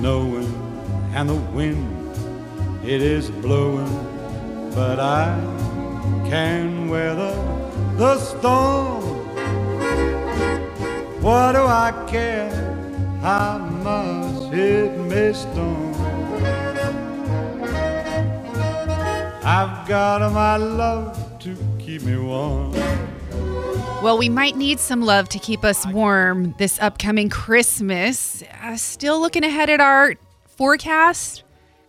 snowing and the wind it is blowing, but I can weather the storm. What do I care how much it may storm? I've got my love to keep me warm. Well, we might need some love to keep us warm this upcoming Christmas. Uh, still looking ahead at our forecast.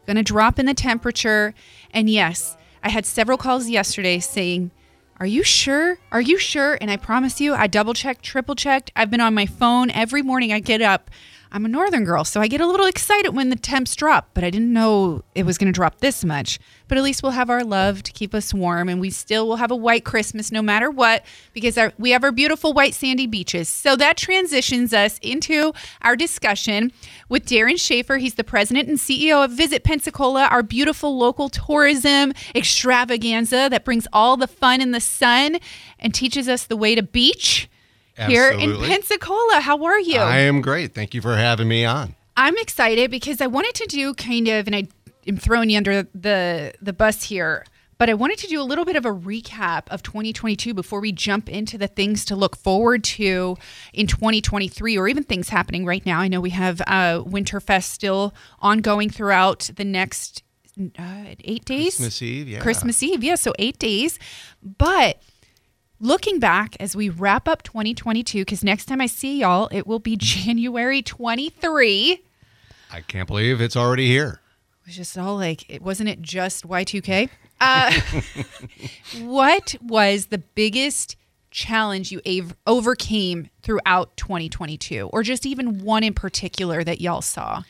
Going to drop in the temperature. And yes, I had several calls yesterday saying, Are you sure? Are you sure? And I promise you, I double checked, triple checked. I've been on my phone every morning I get up. I'm a northern girl, so I get a little excited when the temps drop, but I didn't know it was going to drop this much. But at least we'll have our love to keep us warm, and we still will have a white Christmas no matter what, because our, we have our beautiful white sandy beaches. So that transitions us into our discussion with Darien Schaefer. He's the president and CEO of Visit Pensacola, our beautiful local tourism extravaganza that brings all the fun in the sun and teaches us the way to beach here in Pensacola. How are you? I am great. Thank you for having me on. I'm excited because I wanted to do kind of, and I am throwing you under the the bus here, but I wanted to do a little bit of a recap of 2022 before we jump into the things to look forward to in 2023, or even things happening right now. I know we have uh, Winterfest still ongoing throughout the next uh, eight days. Christmas Eve, yeah. Christmas Eve, yeah, so eight days. But looking back as we wrap up 2022, because next time I see y'all, it will be January 23. I can't believe it's already here. It was just all like, it wasn't it just Y2K? Uh, what was the biggest challenge you av- overcame throughout 2022, or just even one in particular that y'all saw?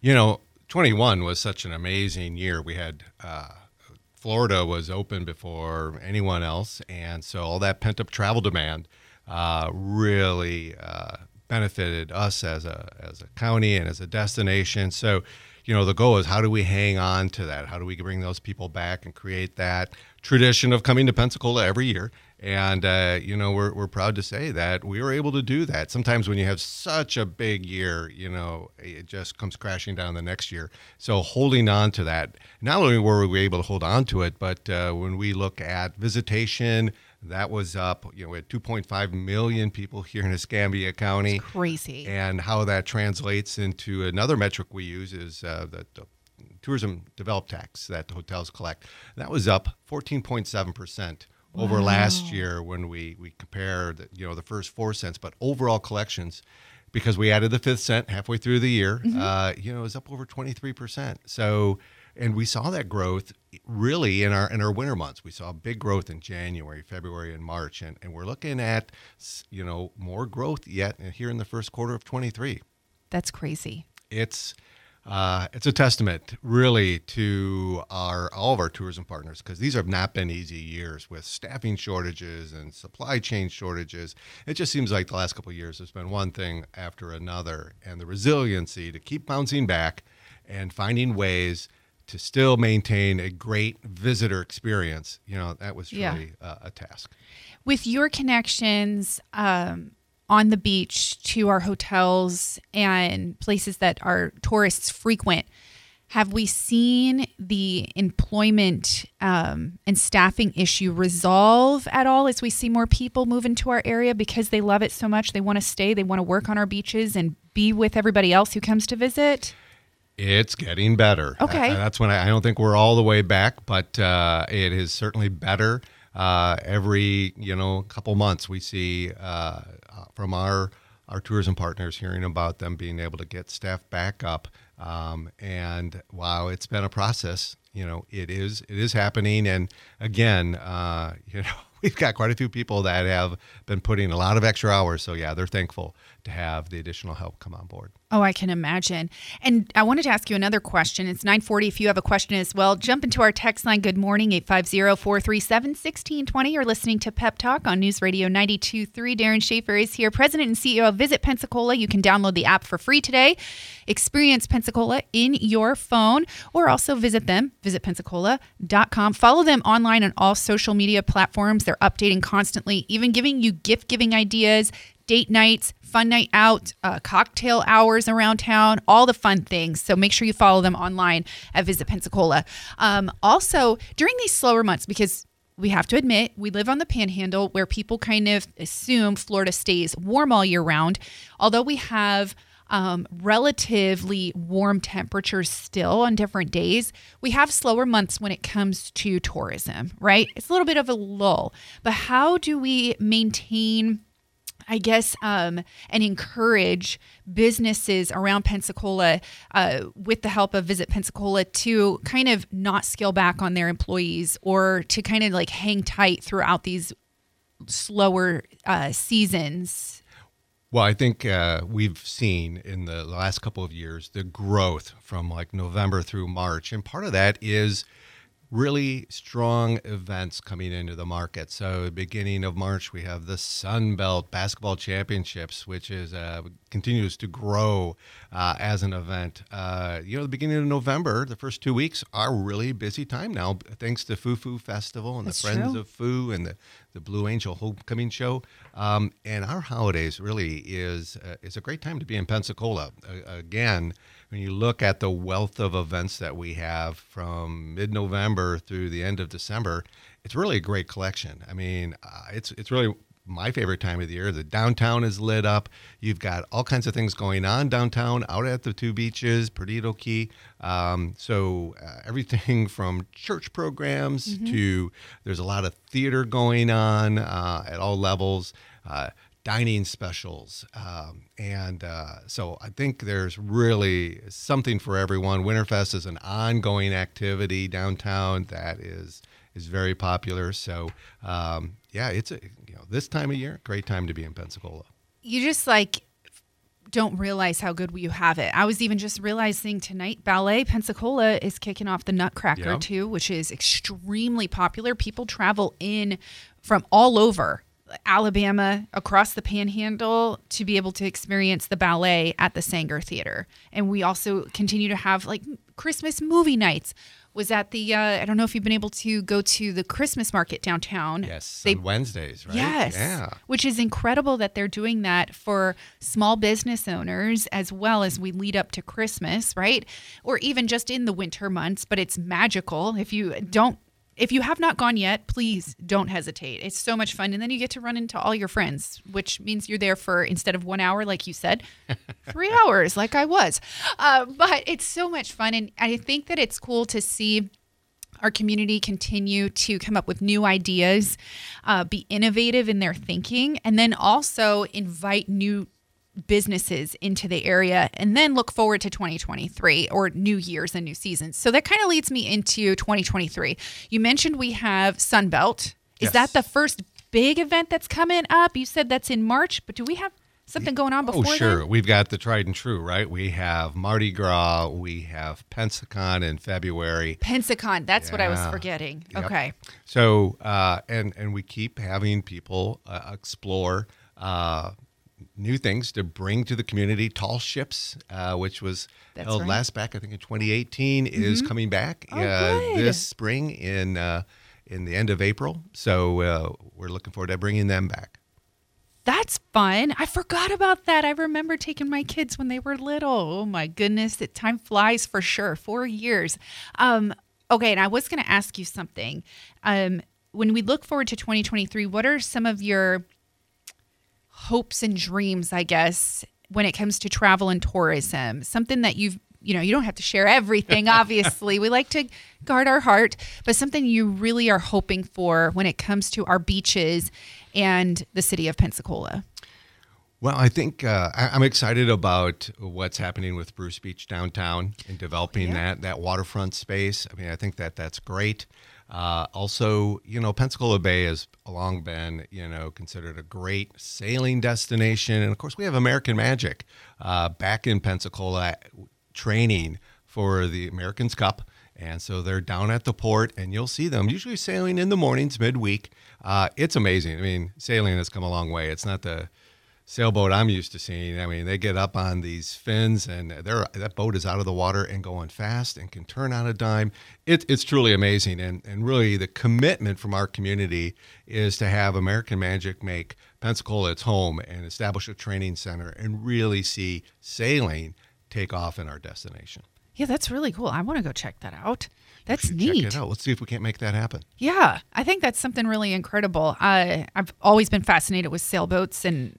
You know, 21 was such an amazing year. We had uh, Florida was open before anyone else, and so all that pent up travel demand uh, really uh, benefited us as a as a county and as a destination. So, you know, the goal is how do we hang on to that? How do we bring those people back and create that tradition of coming to Pensacola every year? And uh, you know, we're we're proud to say that we were able to do that. Sometimes when you have such a big year, you know, it just comes crashing down the next year. So holding on to that, not only were we able to hold on to it, but uh, when we look at visitation, that was up. You know, we had 2.5 million people here in Escambia County Crazy. and how that translates into another metric we use is uh, the, the tourism developed tax that the hotels collect. That was up 14.7 percent over last year when we we compare the, you know the first four cents, but overall collections. Because we added the fifth cent halfway through the year, uh, you know, it was up over 23%. So, and we saw that growth really in our in our winter months. We saw big growth in January, February, and March, and, and we're looking at you know more growth yet here in the first quarter of 23 That's crazy. it's uh, it's a testament really to our all of our tourism partners because these have not been easy years with staffing shortages and supply chain shortages. It just seems like the last couple of years has been one thing after another, and the resiliency to keep bouncing back and finding ways to still maintain a great visitor experience. You know that was Yeah. really uh, a task. with your connections um, on the beach to our hotels and places that our tourists frequent, have we seen the employment um, and staffing issue resolve at all as we see more people move into our area because they love it so much? They want to stay, they want to work on our beaches and be with everybody else who comes to visit? It's getting better. Okay. Uh, that's when I, I don't think we're all the way back, but uh, it is certainly better. Uh, every you know couple months, we see uh, uh, from our our tourism partners hearing about them being able to get staff back up. Um, and wow, it's been a process. You know, it is it is happening. And again, uh, you know, we've got quite a few people that have been putting a lot of extra hours. So yeah, they're thankful to have the additional help come on board. Oh, I can imagine. And I wanted to ask you another question. It's 940. If you have a question as well, jump into our text line. Good morning, 850-437-1620. You're listening to Pep Talk on News Radio 92.3. Darien Schaefer is here, president and CEO of Visit Pensacola. You can download the app for free today. Experience Pensacola in your phone or also visit them, visitpensacola.com. Follow them online on all social media platforms. They're updating constantly, even giving you gift-giving ideas, date nights, fun night out, uh, cocktail hours around town, all the fun things. So make sure you follow them online at Visit Pensacola. Um, also, during these slower months, because we have to admit we live on the panhandle where people kind of assume Florida stays warm all year round, although we have um, relatively warm temperatures still on different days. We have slower months when it comes to tourism, right? It's a little bit of a lull. But how do we maintain? I guess, um, and encourage businesses around Pensacola uh, with the help of Visit Pensacola to kind of not scale back on their employees or to kind of like hang tight throughout these slower uh, seasons. Well, I think uh, we've seen in the last couple of years the growth from like November through March. And part of that is really strong events coming into the market. So, beginning of March, we have the Sun Belt Basketball Championships, which is uh, continues to grow uh, as an event. Uh, you know, the beginning of November, the first two weeks are really busy time now, thanks to Foo Foo Festival and That's the Friends true. of Foo and the the Blue Angel Homecoming Show. Um, and our holidays really is uh, is a great time to be in Pensacola. Uh, again, when you look at the wealth of events that we have from mid November through the end of December, it's really a great collection. I mean, uh, it's it's really my favorite time of the year. The downtown is lit up. You've got all kinds of things going on downtown, out at the two beaches, Perdido Key. Um, so uh, everything from church programs to there's a lot of theater going on uh, at all levels. Uh, dining specials. Um, and uh, so I think there's really something for everyone. Winterfest is an ongoing activity downtown that is is very popular. So um, yeah, it's a you know this time of year, great time to be in Pensacola. You just like don't realize how good you have it. I was even just realizing tonight Ballet Pensacola is kicking off the Nutcracker Yeah. too, which is extremely popular. People travel in from all over Alabama, across the panhandle to be able to experience the ballet at the Saenger Theater. And we also continue to have like Christmas movie nights. Was at the uh, I don't know if you've been able to go to the Christmas market downtown. Yes, They on Wednesdays, right? Yes. Yeah. Which is incredible that they're doing that for small business owners as well as we lead up to Christmas, right? Or even just in the winter months, but it's magical. If you don't if you have not gone yet, please don't hesitate. It's so much fun. And then you get to run into all your friends, which means you're there for instead of one hour, like you said, three hours, like I was. Uh, but it's so much fun. And I think that it's cool to see our community continue to come up with new ideas, uh, be innovative in their thinking, and then also invite new businesses into the area and then look forward to 2023 or new years and new seasons. So that kind of leads me into 2023. You mentioned we have Sunbelt. Is Yes. that the first big event that's coming up? You said that's in March, but do we have something going on before Oh, sure. then? We've got the tried and true, right? We have Mardi Gras, we have Pensacon in February. Pensacon, that's what I was forgetting. Yep. Okay. So, uh, and and we keep having people uh, explore uh, new things to bring to the community. Tall Ships, uh, which was That's held right. last back, I think in 2018, is coming back Oh, uh, this spring in uh, in the end of April. So uh, we're looking forward to bringing them back. That's fun. I forgot about that. I remember taking my kids when they were little. Oh my goodness, that time flies for sure. Four years. Um, okay, and I was going to ask you something. Um, when we look forward to 2023, what are some of your hopes and dreams? I guess when it comes to travel and tourism, something that you've you know you don't have to share everything obviously we like to guard our heart but something you really are hoping for when it comes to our beaches and the city of pensacola Well, I think uh, I, I'm excited about what's happening with Bruce Beach downtown and developing Yeah. that that waterfront space. I mean, I think that that's great. Uh, also, you know, Pensacola Bay has long been, you know, considered a great sailing destination, and of course, we have American Magic uh, back in Pensacola training for the America's Cup. And so they're down at the port, and you'll see them usually sailing in the mornings, midweek. Uh, it's amazing. I mean, sailing has come a long way. It's not the sailboat I'm used to seeing. I mean, they get up on these fins, and they're, that boat is out of the water and going fast and can turn on a dime. It, it's truly amazing. And, and really, the commitment from our community is to have American Magic make Pensacola its home and establish a training center and really see sailing take off in our destination. Yeah, that's really cool. I want to go check that out. That's Check neat. it out. Let's see if we can't make that happen. Yeah, I think that's something really incredible. Uh, I've always been fascinated with sailboats, and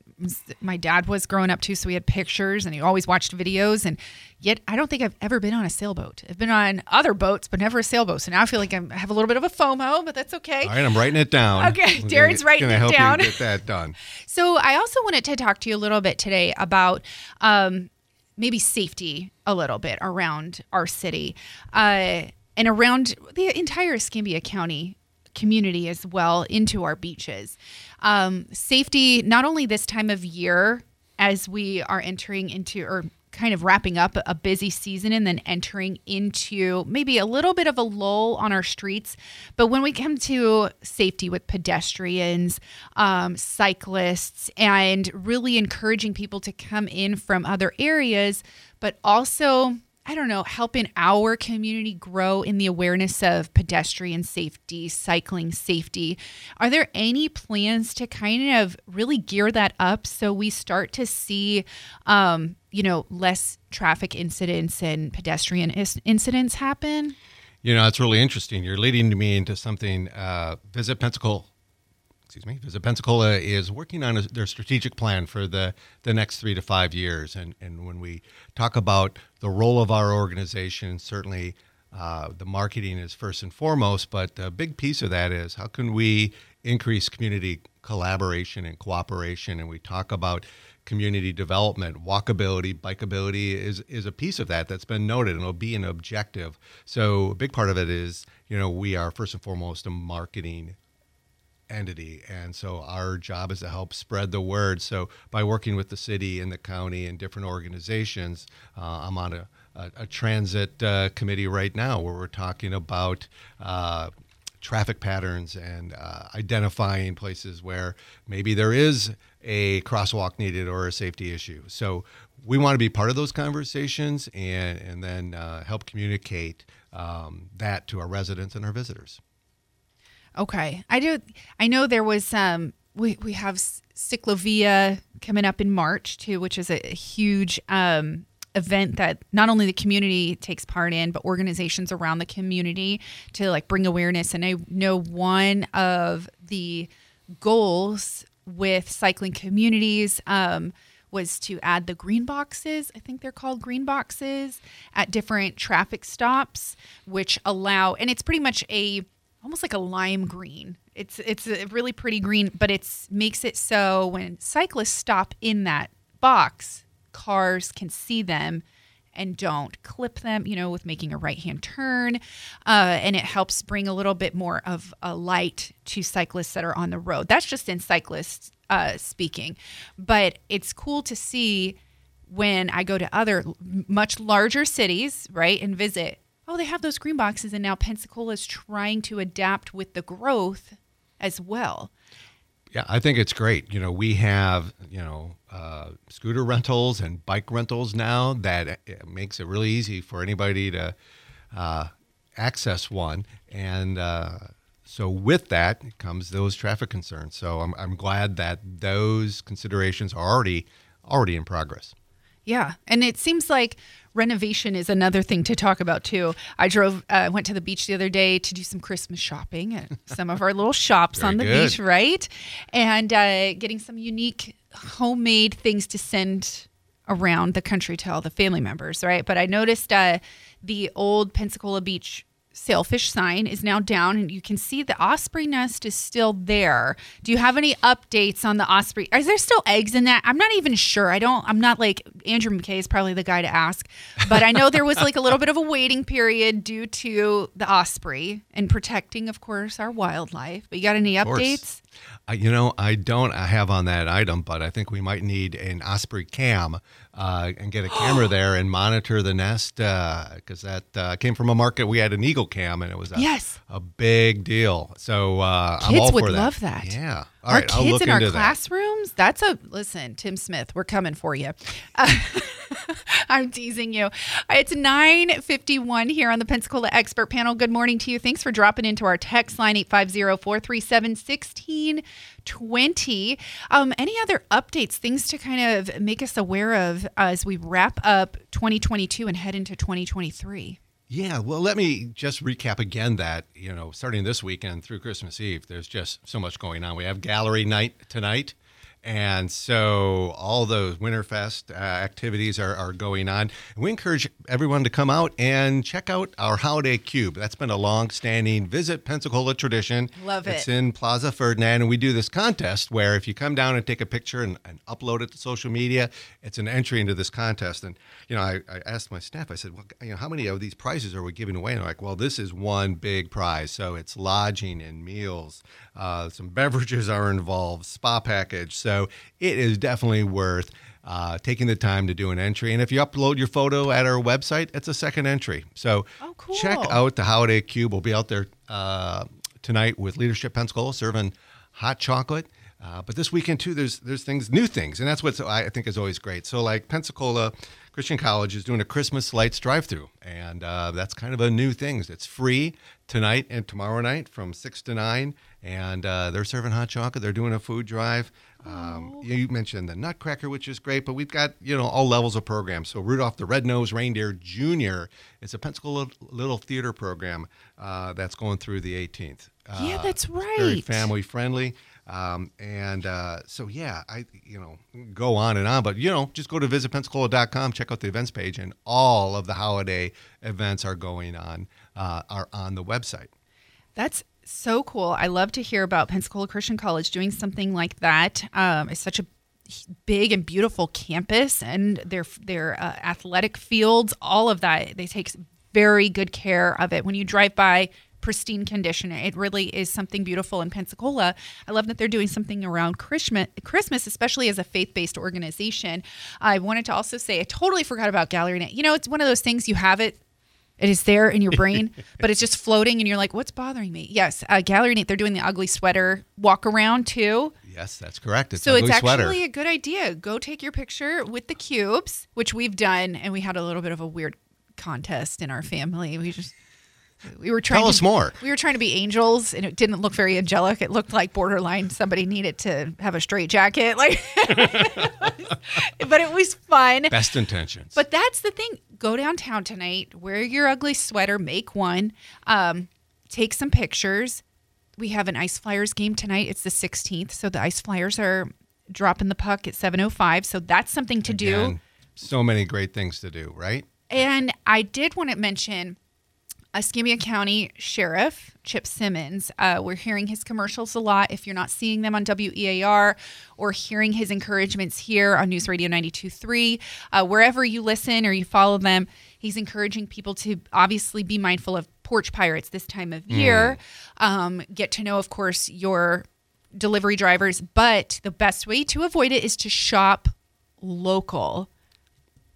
my dad was growing up too, so we had pictures, and he always watched videos. And yet, I don't think I've ever been on a sailboat. I've been on other boats, but never a sailboat. So now I feel like I'm, I have a little bit of a FOMO, but that's okay. All right, I'm writing it down. Okay, We're Darien's gonna- writing gonna it help down. You get that done. So I also wanted to talk to you a little bit today about um, maybe safety a little bit around our city uh, and around the entire Escambia County community as well into our beaches. Um, safety, not only this time of year as we are entering into or kind of wrapping up a busy season and then entering into maybe a little bit of a lull on our streets. But when we come to safety with pedestrians, um, cyclists, and really encouraging people to come in from other areas, but also I don't know, helping our community grow in the awareness of pedestrian safety, cycling safety. Are there any plans to kind of really gear that up so we start to see, um, you know, less traffic incidents and pedestrian is- incidents happen? You know, it's really interesting. You're leading me into something. Uh, Visit Pensacola. Excuse me. Visit Pensacola is working on a, their strategic plan for the, the next three to five years. And, and when we talk about the role of our organization, certainly uh, the marketing is first and foremost, but a big piece of that is how can we increase community collaboration and cooperation? And we talk about community development, walkability, bikeability is is a piece of that that's been noted and it'll be an objective. So a big part of it is, you know, we are first and foremost a marketing entity and so our job is to help spread the word so by working with the city and the county and different organizations uh, i'm on a, a, a transit uh, committee right now where we're talking about uh, traffic patterns and uh, identifying places where maybe there is a crosswalk needed or a safety issue. So we want to be part of those conversations and, and then uh, help communicate um, that to our residents and our visitors. Okay, I do. I know there was um we we have Cyclovia coming up in March too, which is a, a huge um event that not only the community takes part in, but organizations around the community to like bring awareness. And I know one of the goals with cycling communities um, was to add the green boxes. I think they're called green boxes at different traffic stops, which allow, and it's pretty much a almost like a lime green. It's it's a really pretty green, but it's makes it so when cyclists stop in that box, cars can see them and don't clip them, you know, with making a right hand turn. Uh, and it helps bring a little bit more of a light to cyclists that are on the road. That's just in cyclists uh, speaking. But it's cool to see when I go to other much larger cities, right, and visit. Oh, they have those green boxes, and now Pensacola is trying to adapt with the growth as well. Yeah, I think it's great. You know, we have, you know, uh, scooter rentals and bike rentals now that it makes it really easy for anybody to uh, access one. And uh, so with that comes those traffic concerns. So I'm, I'm glad that those considerations are already already in progress. Yeah, and it seems like renovation is another thing to talk about too. I drove, uh, went to the beach the other day to do some Christmas shopping at some of our little shops Very on the good. beach, right? And uh, getting some unique homemade things to send around the country to all the family members, right? But I noticed uh, the old Pensacola Beach sailfish sign is now down and you can see the osprey nest is still there. Do you have any updates on the osprey? Is there still eggs in that? I'm not even sure. I don't I'm not like Andrew McKay is probably the guy to ask, but I know there was like a little bit of a waiting period due to the osprey and protecting of course our wildlife. But you got any updates? Uh, you know, I don't have on that item, but I think we might need an Osprey cam uh, and get a camera there and monitor the nest because that uh, came from a market. We had an eagle cam and it was a, Yes. a big deal. So uh, I'm Kids all would for that. love that. Yeah. All our right, I'll kids look in our classroom. Tim's. That's a listen, Tim Smith. We're coming for you. Uh, I'm teasing you. It's 9:51 here on the Pensacola Expert Panel. Good morning to you. Thanks for dropping into our text line 850-437-1620. Um, any other updates, things to kind of make us aware of as we wrap up 2022 and head into 2023? Yeah, well, let me just recap again that, you know, starting this weekend through Christmas Eve, there's just so much going on. We have gallery night tonight. And so all those Winterfest uh, activities are, are going on. And we encourage everyone to come out and check out our Holiday Cube. That's been a long-standing Visit Pensacola tradition. Love it. It's in Plaza Ferdinand, and we do this contest where if you come down and take a picture and, and upload it to social media, it's an entry into this contest. And you know, I, I asked my staff, I said, well, you know, how many of these prizes are we giving away? And they're like, well, this is one big prize. So it's lodging and meals. Uh, some beverages are involved, spa package. So it is definitely worth uh, taking the time to do an entry. And if you upload your photo at our website, it's a second entry. So Oh, cool. check out the Holiday Cube. We'll be out there uh, tonight with Leadership Pensacola serving hot chocolate. Uh, but this weekend too, there's there's things, new things, and that's what I think is always great. So like Pensacola Christian College is doing a Christmas lights drive-through, and uh, that's kind of a new thing. It's free tonight and tomorrow night from six to nine, and uh, they're serving hot chocolate. They're doing a food drive. Um, you you mentioned the Nutcracker, which is great, but we've got you know all levels of programs. So Rudolph the Red-Nosed Reindeer Jr. It's a Pensacola Little Theater program uh, that's going through the 18th. Yeah, Uh, that's it's Very right. family friendly. Um, and uh, so, yeah, I, you know, go on and on, but, you know, just go to visitpensacola.com, check out the events page, and all of the holiday events are going on, uh, are on the website. That's so cool. I love to hear about Pensacola Christian College doing something like that. Um, it's such a big and beautiful campus, and their their uh, athletic fields, all of that. They take very good care of it. When you drive by, pristine condition. It really is something beautiful in Pensacola. I love that they're doing something around Christmas, especially as a faith-based organization. I wanted to also say I totally forgot about Gallery Night. You know, it's one of those things you have it it is there in your brain, but it's just floating, and you're like, "What's bothering me?" Yes, uh, Gallery Night. They're doing the ugly sweater walk around too. Yes, that's correct. It's so it's sweater. actually a good idea. Go take your picture with the cubes, which we've done, and we had a little bit of a weird contest in our family. We just we were trying Tell to, us more. We were trying to be angels, and it didn't look very angelic. It looked like borderline somebody needed to have a straight jacket, like. but it was fun. Best intentions. But that's the thing. Go downtown tonight, wear your ugly sweater, make one, um, take some pictures. We have an Ice Flyers game tonight. It's the 16th, so the Ice Flyers are dropping the puck at 7:05. So that's something to do. So many great things to do, right? And I did want to mention Escambia County Sheriff Chip Simmons. Uh, we're hearing his commercials a lot. If you're not seeing them on WEAR or hearing his encouragements here on News Radio 92.3, uh, wherever you listen or you follow them, he's encouraging people to obviously be mindful of porch pirates this time of year. Um, get to know, of course, your delivery drivers, but the best way to avoid it is to shop local.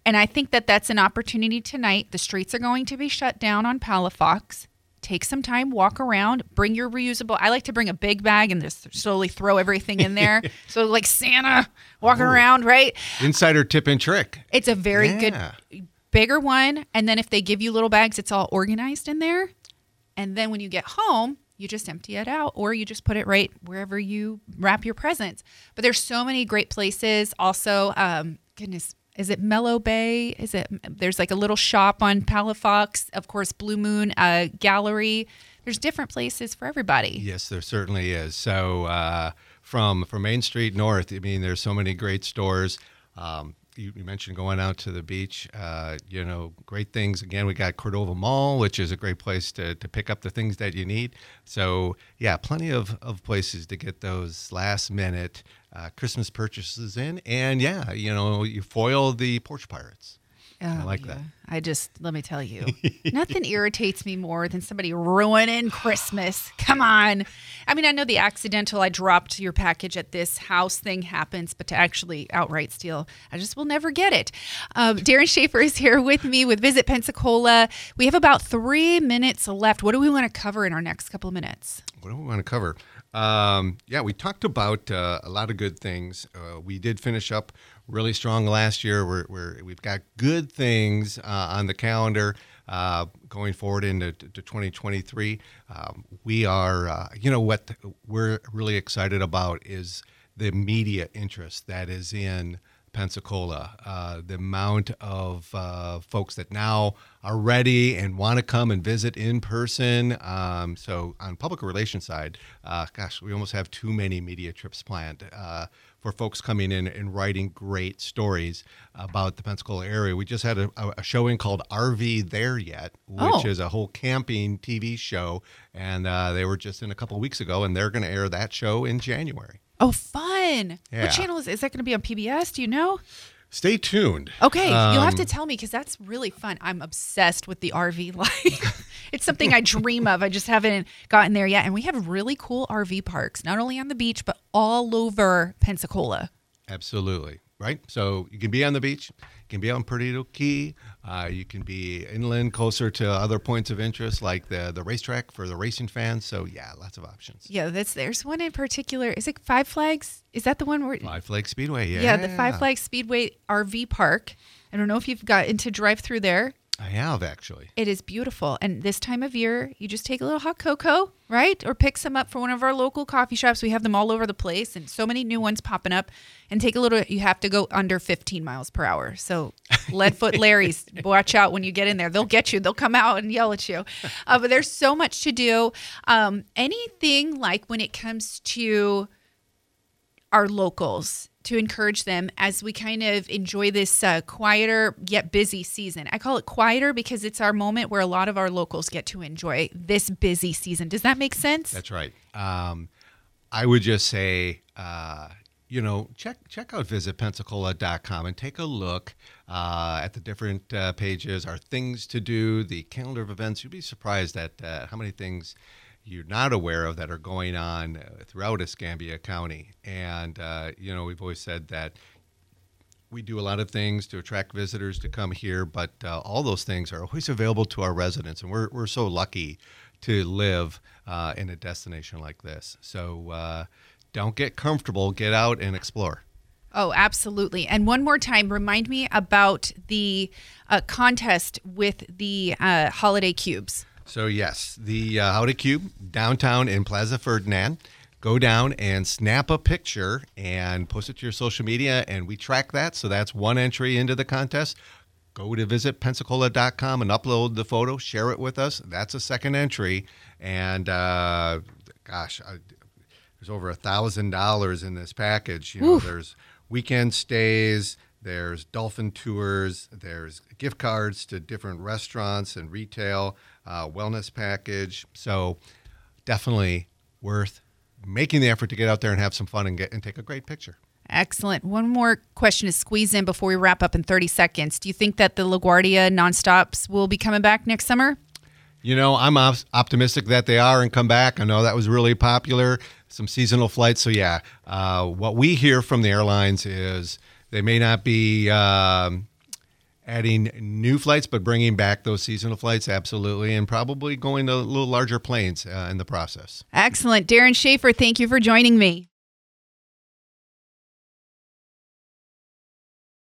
And I think that that's an opportunity tonight. The streets are going to be shut down on Palafox. Take some time, walk around, bring your reusable. I like to bring a big bag and just slowly throw everything in there. so, like Santa walking around, right? Insider tip and trick. It's a very Yeah. good, bigger one. And then if they give you little bags, it's all organized in there. And then when you get home, you just empty it out or you just put it right wherever you wrap your presents. But there's so many great places. Also, um, goodness, is it Mellow Bay? Is it? There's like a little shop on Palafox. Of course, Blue Moon uh, Gallery. There's different places for everybody. Yes, there certainly is. So uh, from from Main Street north, I mean, there's so many great stores. Um, you, you mentioned going out to the beach. Uh, you know, great things. Again, we got Cordova Mall, which is a great place to, to pick up the things that you need. So yeah, plenty of, of places to get those last minute uh, Christmas purchases in. And yeah, you know, you foil the porch pirates. I Oh, like yeah. that. I just let me tell you, nothing irritates me more than somebody ruining Christmas. Come on. I mean, I know the accidental I dropped your package at this house thing happens, but to actually outright steal, I just will never get it. Um, Darien Schaefer is here with me with Visit Pensacola. We have about three minutes left. What do we want to cover in our next couple of minutes? What do we want to cover? Um, yeah, we talked about uh, a lot of good things. Uh, we did finish up really strong last year. We're, we're, we've got good things uh, on the calendar uh, going forward into to 2023. Um, we are, uh, you know, what we're really excited about is the media interest that is in Pensacola. Uh, the amount of uh, folks that now are ready and want to come and visit in person. Um, so on public relations side, uh, gosh, we almost have too many media trips planned uh, for folks coming in and writing great stories about the Pensacola area. We just had a, a showing called RV There Yet, which Oh. is a whole camping TV show, and uh, they were just in a couple weeks ago, and they're going to air that show in January. Oh, fun. Yeah. What channel is Is that going to be on PBS? Do you know? Stay tuned. Okay, you'll have Um, to tell me because that's really fun. I'm obsessed with the RV life. it's something I dream of. I just haven't gotten there yet. And we have really cool RV parks, not only on the beach, but all over Pensacola. Absolutely. Right. So you can be on the beach, you can be on Perdido Key, uh, you can be inland closer to other points of interest like the the racetrack for the racing fans. So yeah, lots of options. Yeah, that's there's one in particular. Is it Five Flags? Is that the one where? Five Flags Speedway. Yeah. yeah, the Five Flags Speedway RV park. I don't know if you've got into drive through there. I have actually. It is beautiful. And this time of year, you just take a little hot cocoa, right? Or pick some up from one of our local coffee shops. We have them all over the place and so many new ones popping up. And take a little, you have to go under 15 miles per hour. So, Leadfoot Larry's, watch out when you get in there. They'll get you, they'll come out and yell at you. Uh, but there's so much to do. Um, anything like when it comes to our locals to encourage them as we kind of enjoy this uh, quieter yet busy season. I call it quieter because it's our moment where a lot of our locals get to enjoy this busy season. Does that make sense? That's right. Um, I would just say, uh, you know, check check out visitpensacola.com and take a look uh, at the different uh, pages, our things to do, the calendar of events. You'd be surprised at uh, how many things you're not aware of that are going on uh, throughout Escambia County. And uh, you know, we've always said that we do a lot of things to attract visitors to come here, but uh, all those things are always available to our residents, and we're, we're so lucky to live uh, in a destination like this. So uh, don't get comfortable, get out and explore. Oh, absolutely. And one more time, remind me about the uh, contest with the uh, holiday cubes. So yes, the uh, Holiday Cube downtown in Plaza Ferdinand. Go down and snap a picture and post it to your social media, and we track that. So that's one entry into the contest. Go to visitpensacola.com and upload the photo, share it with us. That's a second entry, and uh, gosh, I, there's over a thousand dollars in this package. You know, there's weekend stays, there's dolphin tours, there's gift cards to different restaurants and retail, uh, wellness package. So definitely worth making the effort to get out there and have some fun and get and take a great picture. Excellent. One more question to squeeze in before we wrap up in 30 seconds. Do you think that the LaGuardia nonstops will be coming back next summer? You know, I'm op- optimistic that they are and come back. I know that was really popular, some seasonal flights. So, yeah, uh, what we hear from the airlines is they may not be um, adding new flights, but bringing back those seasonal flights, absolutely, and probably going to a little larger planes uh, in the process. Excellent. Darien Schaefer, thank you for joining me.